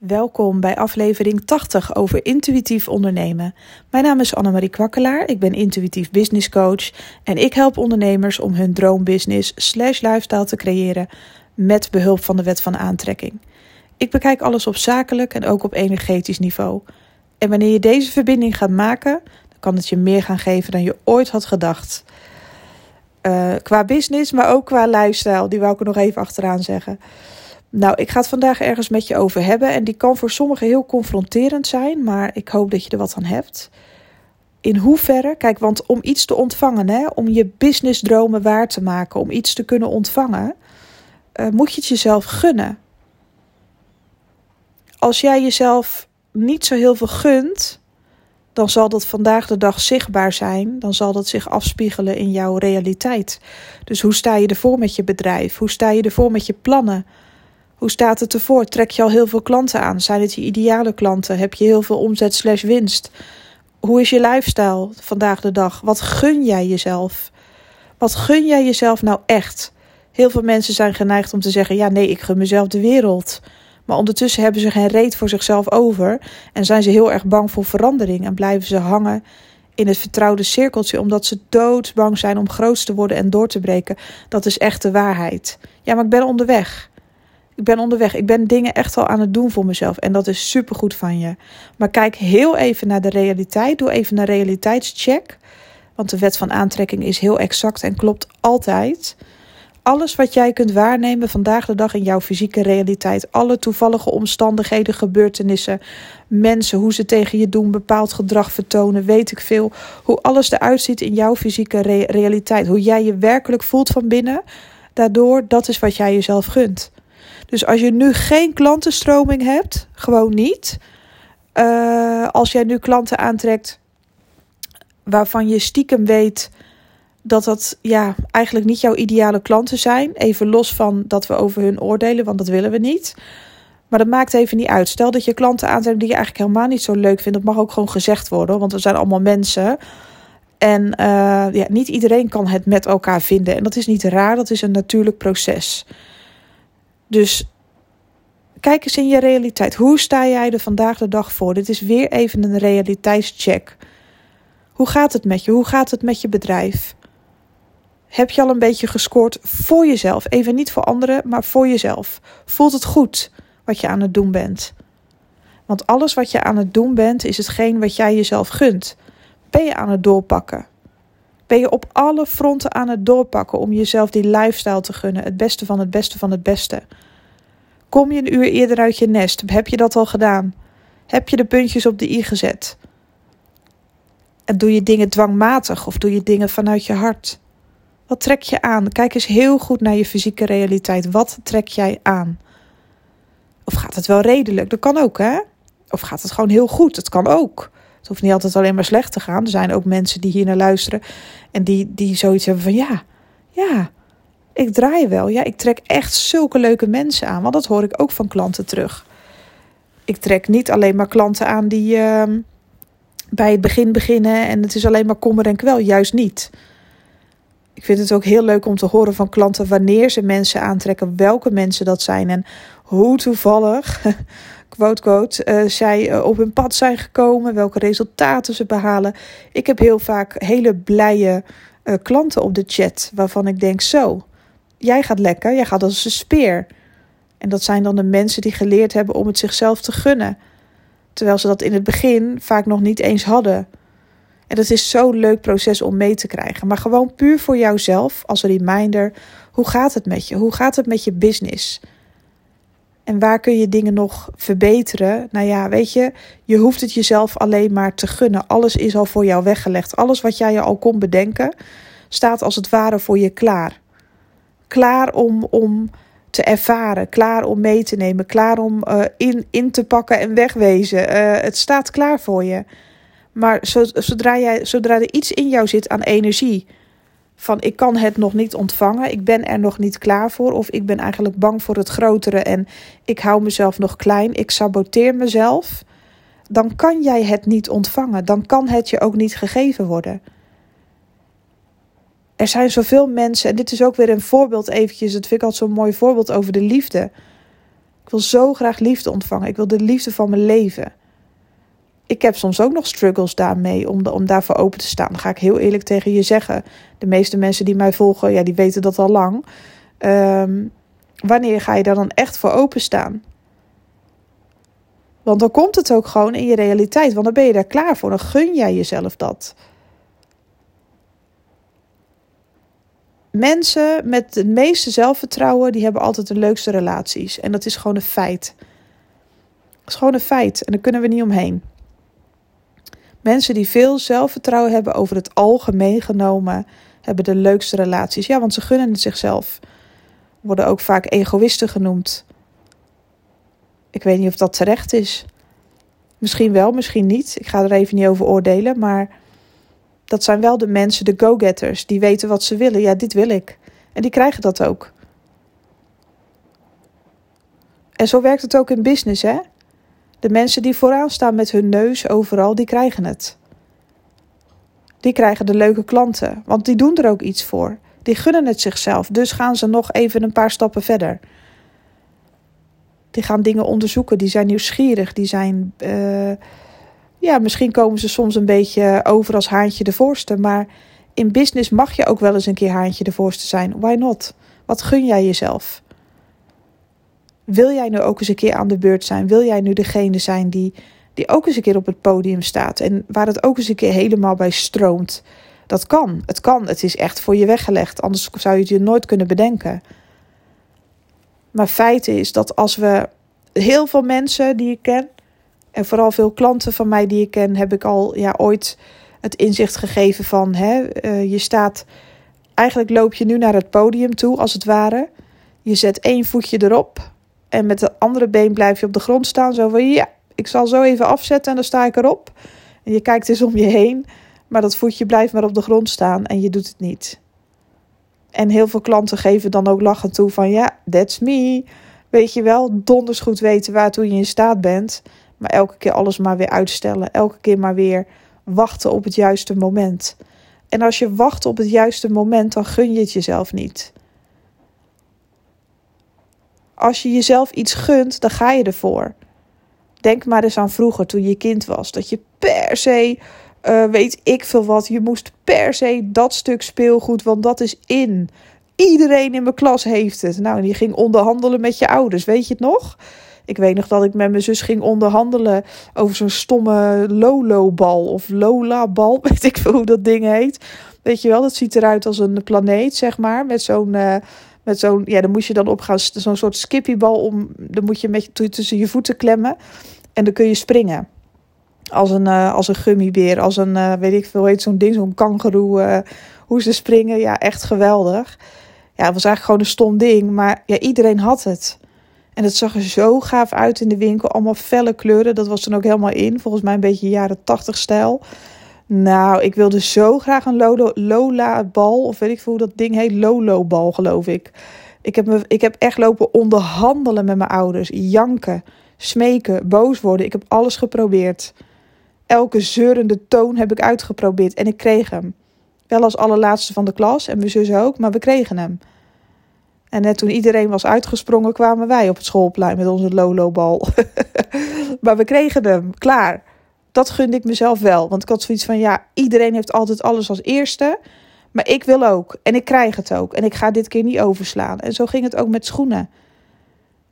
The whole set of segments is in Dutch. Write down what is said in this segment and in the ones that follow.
Welkom bij aflevering 80 over intuïtief ondernemen. Mijn naam is Annemarie Kwakkelaar, ik ben intuïtief business coach en ik help ondernemers om hun droombusiness slash lifestyle te creëren met behulp van de wet van aantrekking. Ik bekijk alles op zakelijk en ook op energetisch niveau. En wanneer je deze verbinding gaat maken, dan kan het je meer gaan geven dan je ooit had gedacht. Uh, qua business, maar ook qua lifestyle, die wou ik nog even achteraan zeggen. Nou, ik ga het vandaag ergens met je over hebben. En die kan voor sommigen heel confronterend zijn, maar ik hoop dat je er wat aan hebt. In hoeverre, kijk, want om iets te ontvangen, hè, om je businessdromen waar te maken, om iets te kunnen ontvangen, uh, moet je het jezelf gunnen. Als jij jezelf niet zo heel veel gunt, dan zal dat vandaag de dag zichtbaar zijn. Dan zal dat zich afspiegelen in jouw realiteit. Dus hoe sta je ervoor met je bedrijf? Hoe sta je ervoor met je plannen? Hoe staat het ervoor? Trek je al heel veel klanten aan? Zijn het je ideale klanten? Heb je heel veel omzet slash winst? Hoe is je lifestyle vandaag de dag? Wat gun jij jezelf? Wat gun jij jezelf nou echt? Heel veel mensen zijn geneigd om te zeggen: ja, nee, ik gun mezelf de wereld. Maar ondertussen hebben ze geen reet voor zichzelf over en zijn ze heel erg bang voor verandering en blijven ze hangen in het vertrouwde cirkeltje omdat ze doodsbang zijn om groot te worden en door te breken. Dat is echt de waarheid. Ja, maar ik ben onderweg. Ik ben onderweg. Ik ben dingen echt al aan het doen voor mezelf. En dat is supergoed van je. Maar kijk heel even naar de realiteit. Doe even een realiteitscheck. Want de wet van aantrekking is heel exact en klopt altijd. Alles wat jij kunt waarnemen vandaag de dag in jouw fysieke realiteit. Alle toevallige omstandigheden, gebeurtenissen, mensen, hoe ze tegen je doen, bepaald gedrag vertonen, weet ik veel. Hoe alles eruit ziet in jouw fysieke realiteit. Hoe jij je werkelijk voelt van binnen. Daardoor, dat is wat jij jezelf gunt. Dus als je nu geen klantenstroming hebt, gewoon niet. Uh, als jij nu klanten aantrekt waarvan je stiekem weet dat dat ja, eigenlijk niet jouw ideale klanten zijn. Even los van dat we over hun oordelen, want dat willen we niet. Maar dat maakt even niet uit. Stel dat je klanten aantrekt die je eigenlijk helemaal niet zo leuk vindt. Dat mag ook gewoon gezegd worden, want we zijn allemaal mensen. En uh, ja, niet iedereen kan het met elkaar vinden. En dat is niet raar, dat is een natuurlijk proces. Dus kijk eens in je realiteit. Hoe sta jij er vandaag de dag voor? Dit is weer even een realiteitscheck. Hoe gaat het met je? Hoe gaat het met je bedrijf? Heb je al een beetje gescoord voor jezelf? Even niet voor anderen, maar voor jezelf. Voelt het goed wat je aan het doen bent? Want alles wat je aan het doen bent, is hetgeen wat jij jezelf gunt. Ben je aan het doorpakken? Ben je op alle fronten aan het doorpakken om jezelf die lifestyle te gunnen? Het beste van het beste van het beste. Kom je een uur eerder uit je nest? Heb je dat al gedaan? Heb je de puntjes op de i gezet? En doe je dingen dwangmatig of doe je dingen vanuit je hart? Wat trek je aan? Kijk eens heel goed naar je fysieke realiteit. Wat trek jij aan? Of gaat het wel redelijk? Dat kan ook, hè? Of gaat het gewoon heel goed? Dat kan ook. Het hoeft niet altijd alleen maar slecht te gaan. Er zijn ook mensen die hier naar luisteren en die, die zoiets hebben van ja, ja, ik draai wel. Ja, ik trek echt zulke leuke mensen aan. Want dat hoor ik ook van klanten terug. Ik trek niet alleen maar klanten aan die uh, bij het begin beginnen en het is alleen maar kommer en kwel. Juist niet. Ik vind het ook heel leuk om te horen van klanten wanneer ze mensen aantrekken, welke mensen dat zijn en hoe toevallig, quote quote, uh, zij uh, op hun pad zijn gekomen, welke resultaten ze behalen. Ik heb heel vaak hele blije uh, klanten op de chat waarvan ik denk zo, jij gaat lekker, jij gaat als een speer. En dat zijn dan de mensen die geleerd hebben om het zichzelf te gunnen. Terwijl ze dat in het begin vaak nog niet eens hadden. En dat is zo'n leuk proces om mee te krijgen. Maar gewoon puur voor jouzelf als reminder. Hoe gaat het met je? Hoe gaat het met je business? En waar kun je dingen nog verbeteren? Nou ja, weet je, je hoeft het jezelf alleen maar te gunnen. Alles is al voor jou weggelegd. Alles wat jij je al kon bedenken, staat als het ware voor je klaar klaar om, om te ervaren, klaar om mee te nemen, klaar om uh, in, in te pakken en wegwezen. Uh, het staat klaar voor je. Maar zodra, jij, zodra er iets in jou zit aan energie, van ik kan het nog niet ontvangen, ik ben er nog niet klaar voor, of ik ben eigenlijk bang voor het grotere en ik hou mezelf nog klein, ik saboteer mezelf, dan kan jij het niet ontvangen. Dan kan het je ook niet gegeven worden er zijn zoveel mensen, en dit is ook weer een voorbeeld eventjes, dat vind ik altijd zo'n mooi voorbeeld over de liefde. Ik wil zo graag liefde ontvangen. Ik wil de liefde van mijn leven. Ik heb soms ook nog struggles daarmee om, om daarvoor open te staan. Dan ga ik heel eerlijk tegen je zeggen. De meeste mensen die mij volgen, ja, die weten dat al lang. Ehm, wanneer ga je daar dan echt voor openstaan? Want dan komt het ook gewoon in je realiteit. Want dan ben je daar klaar voor. Dan gun jij jezelf dat. Mensen met het meeste zelfvertrouwen, die hebben altijd de leukste relaties. En dat is gewoon een feit. Dat is gewoon een feit. En daar kunnen we niet omheen. Mensen die veel zelfvertrouwen hebben over het algemeen genomen, hebben de leukste relaties. Ja, want ze gunnen het zichzelf. Worden ook vaak egoïsten genoemd. Ik weet niet of dat terecht is. Misschien wel, misschien niet. Ik ga er even niet over oordelen. Maar dat zijn wel de mensen, de go-getters, die weten wat ze willen. Ja, dit wil ik. En die krijgen dat ook. En zo werkt het ook in business, hè? De mensen die vooraan staan met hun neus overal, die krijgen het. Die krijgen de leuke klanten, want die doen er ook iets voor. Die gunnen het zichzelf, dus gaan ze nog even een paar stappen verder. Die gaan dingen onderzoeken, die zijn nieuwsgierig, die zijn. Uh, ja, misschien komen ze soms een beetje over als haantje de voorste, maar in business mag je ook wel eens een keer haantje de voorste zijn. Why not? Wat gun jij jezelf? Wil jij nu ook eens een keer aan de beurt zijn? Wil jij nu degene zijn die, die ook eens een keer op het podium staat en waar het ook eens een keer helemaal bij stroomt? Dat kan. Het kan. Het is echt voor je weggelegd. Anders zou je het je nooit kunnen bedenken. Maar feit is dat als we heel veel mensen die ik ken, en vooral veel klanten van mij die ik ken, heb ik al ja, ooit het inzicht gegeven van hè, uh, je staat. Eigenlijk loop je nu naar het podium toe, als het ware. Je zet één voetje erop. En met de andere been blijf je op de grond staan. Zo van ja, ik zal zo even afzetten en dan sta ik erop. En je kijkt eens om je heen. Maar dat voetje blijft maar op de grond staan en je doet het niet. En heel veel klanten geven dan ook lachend toe van ja, that's me. Weet je wel, donders goed weten waartoe je in staat bent. Maar elke keer alles maar weer uitstellen. Elke keer maar weer wachten op het juiste moment. En als je wacht op het juiste moment, dan gun je het jezelf niet. Als je jezelf iets gunt, dan ga je ervoor. Denk maar eens aan vroeger, toen je kind was. Dat je per se, uh, weet ik veel wat, je moest per se dat stuk speelgoed, want dat is in. Iedereen in mijn klas heeft het. Nou, die ging onderhandelen met je ouders, weet je het nog? Ik weet nog dat ik met mijn zus ging onderhandelen over zo'n stomme Lolo-bal of Lola-bal, weet ik veel hoe dat ding heet. Weet je wel, dat ziet eruit als een planeet, zeg maar, met zo'n... Uh, met zo'n, ja, dan moet je dan op gaan, zo'n soort skippybal om, dan moet je met tussen je voeten klemmen en dan kun je springen. Als een, uh, als een gummibeer, als een, uh, weet ik veel, heet zo'n ding, zo'n kangeroe, uh, hoe ze springen. Ja, echt geweldig. Ja, het was eigenlijk gewoon een stom ding, maar ja, iedereen had het. En het zag er zo gaaf uit in de winkel, allemaal felle kleuren. Dat was dan ook helemaal in, volgens mij een beetje jaren tachtig stijl. Nou, ik wilde zo graag een Lola-bal, of weet ik veel hoe dat ding heet, Lolo-bal geloof ik. Ik heb, me, ik heb echt lopen onderhandelen met mijn ouders, janken, smeken, boos worden. Ik heb alles geprobeerd. Elke zeurende toon heb ik uitgeprobeerd en ik kreeg hem. Wel als allerlaatste van de klas en mijn zus ook, maar we kregen hem. En net toen iedereen was uitgesprongen, kwamen wij op het schoolplein met onze Lolo-bal. maar we kregen hem, klaar dat gunde ik mezelf wel. Want ik had zoiets van, ja, iedereen heeft altijd alles als eerste. Maar ik wil ook. En ik krijg het ook. En ik ga dit keer niet overslaan. En zo ging het ook met schoenen.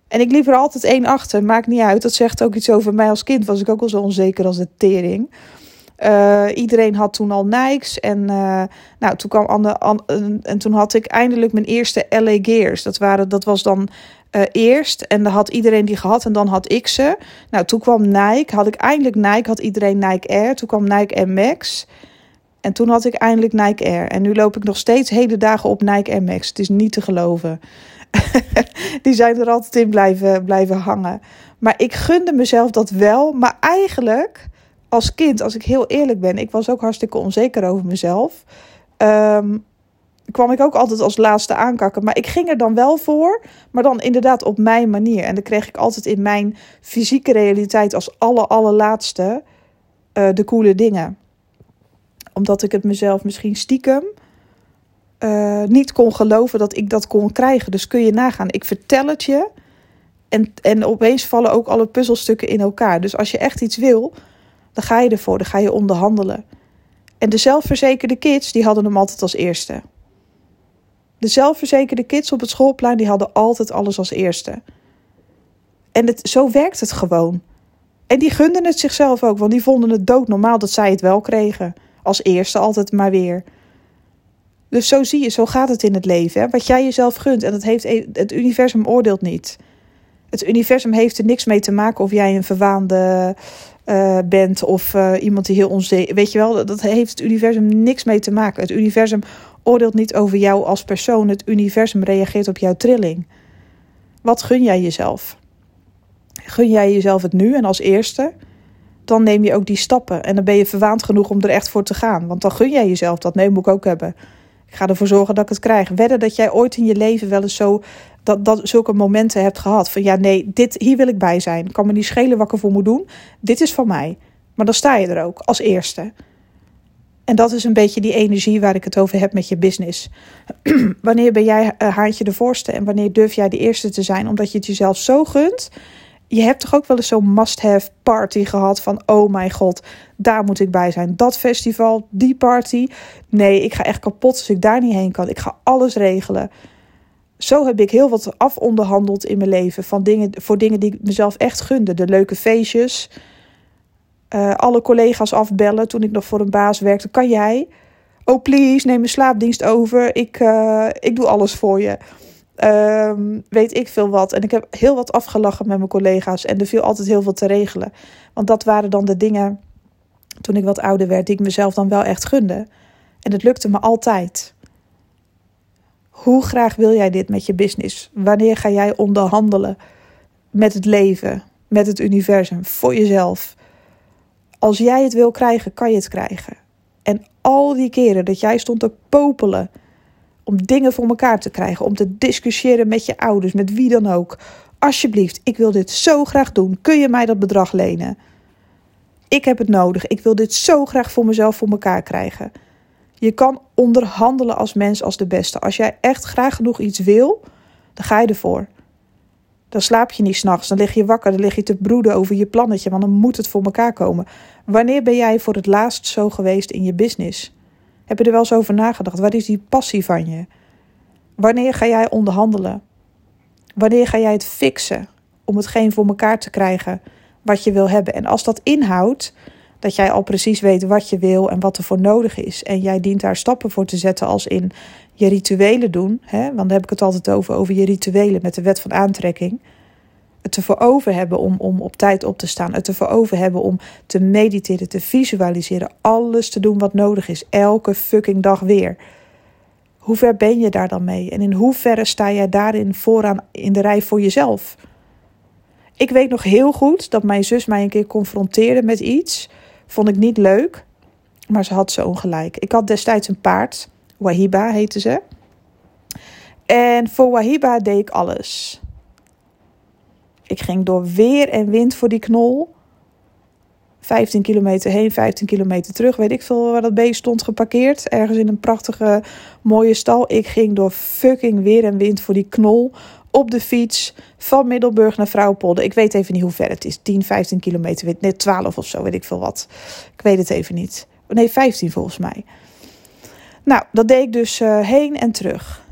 En ik liep er altijd één achter. Maakt niet uit. Dat zegt ook iets over mij als kind. Was ik ook al zo onzeker als de tering. Uh, iedereen had toen al Nikes. En, uh, nou, toen kwam en toen had ik eindelijk mijn eerste LA Gears. Dat, waren, dat was dan uh, eerst. En dan had iedereen die gehad en dan had ik ze. Nou, toen kwam Nike. Had ik eindelijk Nike, had iedereen Nike Air. Toen kwam Nike Air Max. En toen had ik eindelijk Nike Air. En nu loop ik nog steeds hele dagen op Nike Air Max. Het is niet te geloven. die zijn er altijd in blijven, blijven hangen. Maar ik gunde mezelf dat wel. Maar eigenlijk, als kind, als ik heel eerlijk ben, ik was ook hartstikke onzeker over mezelf. Um, kwam ik ook altijd als laatste aankakken. Maar ik ging er dan wel voor, maar dan inderdaad op mijn manier. En dan kreeg ik altijd in mijn fysieke realiteit als alle allerlaatste uh, de coole dingen. Omdat ik het mezelf misschien stiekem uh, niet kon geloven dat ik dat kon krijgen. Dus kun je nagaan, ik vertel het je. En, en opeens vallen ook alle puzzelstukken in elkaar. Dus als je echt iets wil, dan ga je ervoor, dan ga je onderhandelen. En de zelfverzekerde kids, die hadden hem altijd als eerste. De zelfverzekerde kids op het schoolplein, die hadden altijd alles als eerste. En het, zo werkt het gewoon. En die gunden het zichzelf ook, want die vonden het doodnormaal dat zij het wel kregen. Als eerste altijd maar weer. Dus zo zie je, zo gaat het in het leven. Hè? Wat jij jezelf gunt. En dat heeft, e- het universum oordeelt niet. Het universum heeft er niks mee te maken of jij een verwaande uh, bent of uh, iemand die heel onzeker. Weet je wel, dat heeft het universum niks mee te maken. Het universum oordeelt niet over jou als persoon. Het universum reageert op jouw trilling. Wat gun jij jezelf? Gun jij jezelf het nu en als eerste? Dan neem je ook die stappen en dan ben je verwaand genoeg om er echt voor te gaan. Want dan gun jij jezelf dat. Nee, moet ik ook hebben. Ik ga ervoor zorgen dat ik het krijg. Wedden dat jij ooit in je leven wel eens zo dat, dat zulke momenten hebt gehad. Van ja, nee, dit, hier wil ik bij zijn. Kan me niet schelen wat ik ervoor moet doen. Dit is van mij. Maar dan sta je er ook als eerste. En dat is een beetje die energie waar ik het over heb met je business. wanneer ben jij uh, haantje de voorste en wanneer durf jij de eerste te zijn? Omdat je het jezelf zo gunt. Je hebt toch ook wel eens zo'n must-have party gehad van oh mijn god, daar moet ik bij zijn. Dat festival, die party. Nee, ik ga echt kapot als ik daar niet heen kan. Ik ga alles regelen. Zo heb ik heel wat afonderhandeld in mijn leven van dingen, voor dingen die ik mezelf echt gunde. De leuke feestjes, uh, alle collega's afbellen toen ik nog voor een baas werkte. Kan jij? Oh please, neem mijn slaapdienst over. Ik, uh, ik doe alles voor je. Um, weet ik veel wat. En ik heb heel wat afgelachen met mijn collega's. En er viel altijd heel veel te regelen. Want dat waren dan de dingen, toen ik wat ouder werd, die ik mezelf dan wel echt gunde. En het lukte me altijd. Hoe graag wil jij dit met je business? Wanneer ga jij onderhandelen met het leven, met het universum, voor jezelf? Als jij het wil krijgen, kan je het krijgen. En al die keren dat jij stond te popelen om dingen voor elkaar te krijgen, om te discussiëren met je ouders, met wie dan ook. Alsjeblieft, ik wil dit zo graag doen. Kun je mij dat bedrag lenen? Ik heb het nodig. Ik wil dit zo graag voor mezelf voor elkaar krijgen. Je kan onderhandelen als mens als de beste. Als jij echt graag genoeg iets wil, dan ga je ervoor. Dan slaap je niet s'nachts, dan lig je wakker, dan lig je te broeden over je plannetje, want dan moet het voor elkaar komen. Wanneer ben jij voor het laatst zo geweest in je business? Heb je er wel eens over nagedacht? Wat is die passie van je? Wanneer ga jij onderhandelen? Wanneer ga jij het fixen om hetgeen voor elkaar te krijgen wat je wil hebben? En als dat inhoudt dat jij al precies weet wat je wil en wat er voor nodig is. En jij dient daar stappen voor te zetten als in je rituelen doen. Hè? Want daar heb ik het altijd over, over je rituelen met de wet van aantrekking. Het ervoor over hebben om, om op tijd op te staan. Het ervoor over hebben om te mediteren, te visualiseren. Alles te doen wat nodig is. Elke fucking dag weer. Hoe ver ben je daar dan mee? En in hoeverre sta jij daarin vooraan in de rij voor jezelf? Ik weet nog heel goed dat mijn zus mij een keer confronteerde met iets Vond ik niet leuk, maar ze had zo ongelijk. Ik had destijds een paard, Wahiba heette ze. En voor Wahiba deed ik alles. Ik ging door weer en wind voor die knol. 15 kilometer heen, 15 kilometer terug. Weet ik veel waar dat beest stond geparkeerd. Ergens in een prachtige, mooie stal. Ik ging door fucking weer en wind voor die knol op de fiets van Middelburg naar Vrouwpolder. Ik weet even niet hoe ver het is. 10, 15 kilometer, net 12 of zo, weet ik veel wat. Ik weet het even niet. Nee, 15 volgens mij. Nou, dat deed ik dus uh, heen en terug.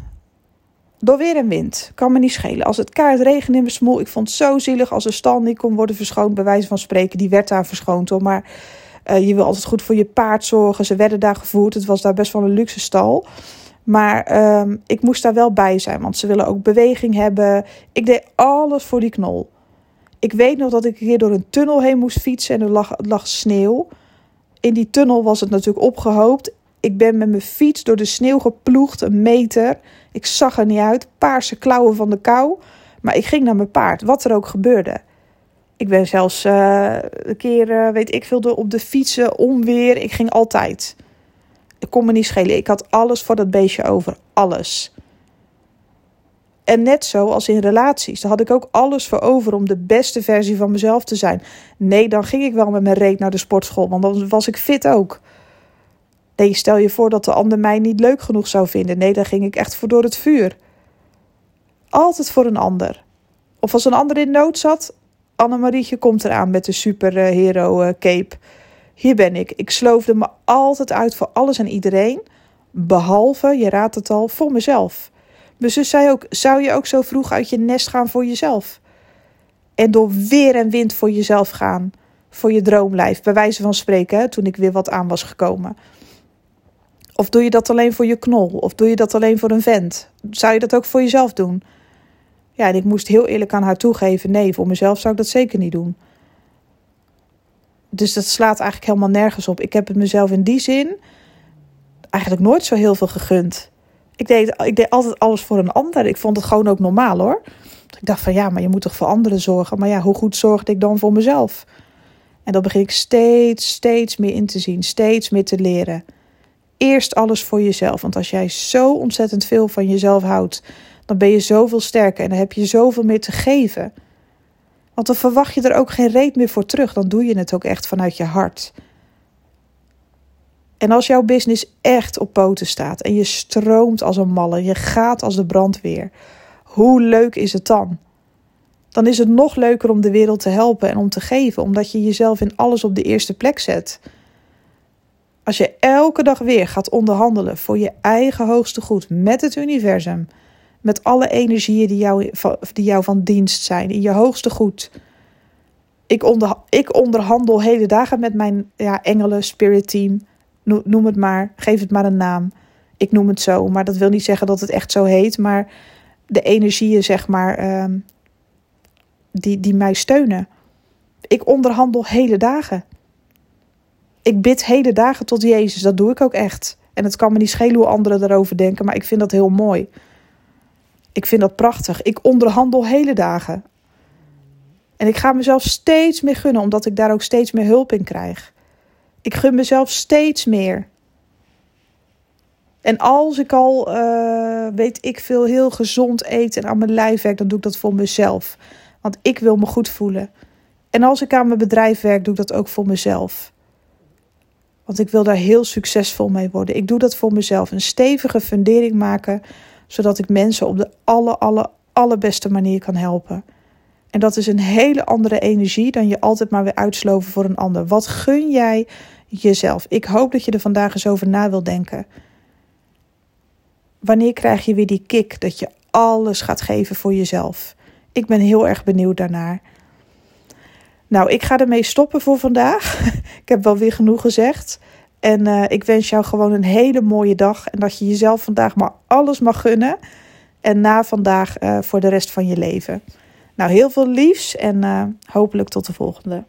Door weer en wind. Kan me niet schelen. Als het kaart regen in mijn smoel. Ik vond het zo zielig als de stal niet kon worden verschoond. Bij wijze van spreken. Die werd daar verschoond. Maar uh, je wil altijd goed voor je paard zorgen. Ze werden daar gevoerd. Het was daar best wel een luxe stal. Maar um, ik moest daar wel bij zijn, want ze willen ook beweging hebben. Ik deed alles voor die knol. Ik weet nog dat ik keer door een tunnel heen moest fietsen en er lag, lag sneeuw. In die tunnel was het natuurlijk opgehoopt. Ik ben met mijn fiets door de sneeuw geploegd, een meter. Ik zag er niet uit, paarse klauwen van de kou. Maar ik ging naar mijn paard, wat er ook gebeurde. Ik ben zelfs uh, een keer, uh, weet ik veel, op de fietsen, onweer. Ik ging altijd. Ik kon me niet schelen. Ik had alles voor dat beestje over. Alles. En net zo als in relaties. Daar had ik ook alles voor over om de beste versie van mezelf te zijn. Nee, dan ging ik wel met mijn reet naar de sportschool, want dan was ik fit ook. Nee, stel je voor dat de ander mij niet leuk genoeg zou vinden. Nee, daar ging ik echt voor door het vuur. Altijd voor een ander Of als een ander in nood zat, Annemarietje komt eraan met de superhero uh, cape. Hier ben ik. Ik sloofde me altijd uit voor alles en iedereen. Behalve, je raadt het al, voor mezelf. Mijn zus zei ook: Zou je ook zo vroeg uit je nest gaan voor jezelf? En door weer en wind voor jezelf gaan. Voor je droomlijf, bij wijze van spreken, toen ik weer wat aan was gekomen. Of doe je dat alleen voor je knol? Of doe je dat alleen voor een vent? Zou je dat ook voor jezelf doen? Ja, en ik moest heel eerlijk aan haar toegeven: nee, voor mezelf zou ik dat zeker niet doen. Dus dat slaat eigenlijk helemaal nergens op. Ik heb het mezelf in die zin eigenlijk nooit zo heel veel gegund. Ik deed, ik deed altijd alles voor een ander. Ik vond het gewoon ook normaal hoor. Ik dacht van ja, maar je moet toch voor anderen zorgen. Maar ja, hoe goed zorgde ik dan voor mezelf? En dat begin ik steeds, steeds meer in te zien. Steeds meer te leren. Eerst alles voor jezelf. Want als jij zo ontzettend veel van jezelf houdt, dan ben je zoveel sterker en dan heb je zoveel meer te geven. Want dan verwacht je er ook geen reet meer voor terug. Dan doe je het ook echt vanuit je hart. En als jouw business echt op poten staat en je stroomt als een malle, je gaat als de brandweer, hoe leuk is het dan? Dan is het nog leuker om de wereld te helpen en om te geven, omdat je jezelf in alles op de eerste plek zet. Als je elke dag weer gaat onderhandelen voor je eigen hoogste goed met het universum, met alle energieën die jou, die jou van dienst zijn, in je hoogste goed. Ik, ik onderhandel hele dagen met mijn ja, engelen, spirit team noem het maar, geef het maar een naam. Ik noem het zo, maar dat wil niet zeggen dat het echt zo heet. Maar de energieën, zeg maar, ehm, die, die mij steunen. Ik onderhandel hele dagen. Ik bid hele dagen tot Jezus. Dat doe ik ook echt. En het kan me niet schelen hoe anderen erover denken, maar ik vind dat heel mooi. Ik vind dat prachtig. Ik onderhandel hele dagen. En ik ga mezelf steeds meer gunnen, omdat ik daar ook steeds meer hulp in krijg. Ik gun mezelf steeds meer. En als ik al, uh, weet ik veel, heel gezond eet en aan mijn lijf werk, dan doe ik dat voor mezelf. Want ik wil me goed voelen. En als ik aan mijn bedrijf werk, doe ik dat ook voor mezelf. Want ik wil daar heel succesvol mee worden. Ik doe dat voor mezelf. Een stevige fundering maken, zodat ik mensen op de alle, alle, allerbeste manier kan helpen. En dat is een hele andere energie dan je altijd maar weer uitsloven voor een ander. Wat gun jij jezelf? Ik hoop dat je er vandaag eens over na wil denken. Wanneer krijg je weer die kick dat je alles gaat geven voor jezelf? Ik ben heel erg benieuwd daarnaar. Nou, ik ga ermee stoppen voor vandaag. ik heb wel weer genoeg gezegd. En uh, ik wens jou gewoon een hele mooie dag. En dat je jezelf vandaag maar alles mag gunnen. En na vandaag uh, voor de rest van je leven. Nou, heel veel liefs en uh, hopelijk tot de volgende.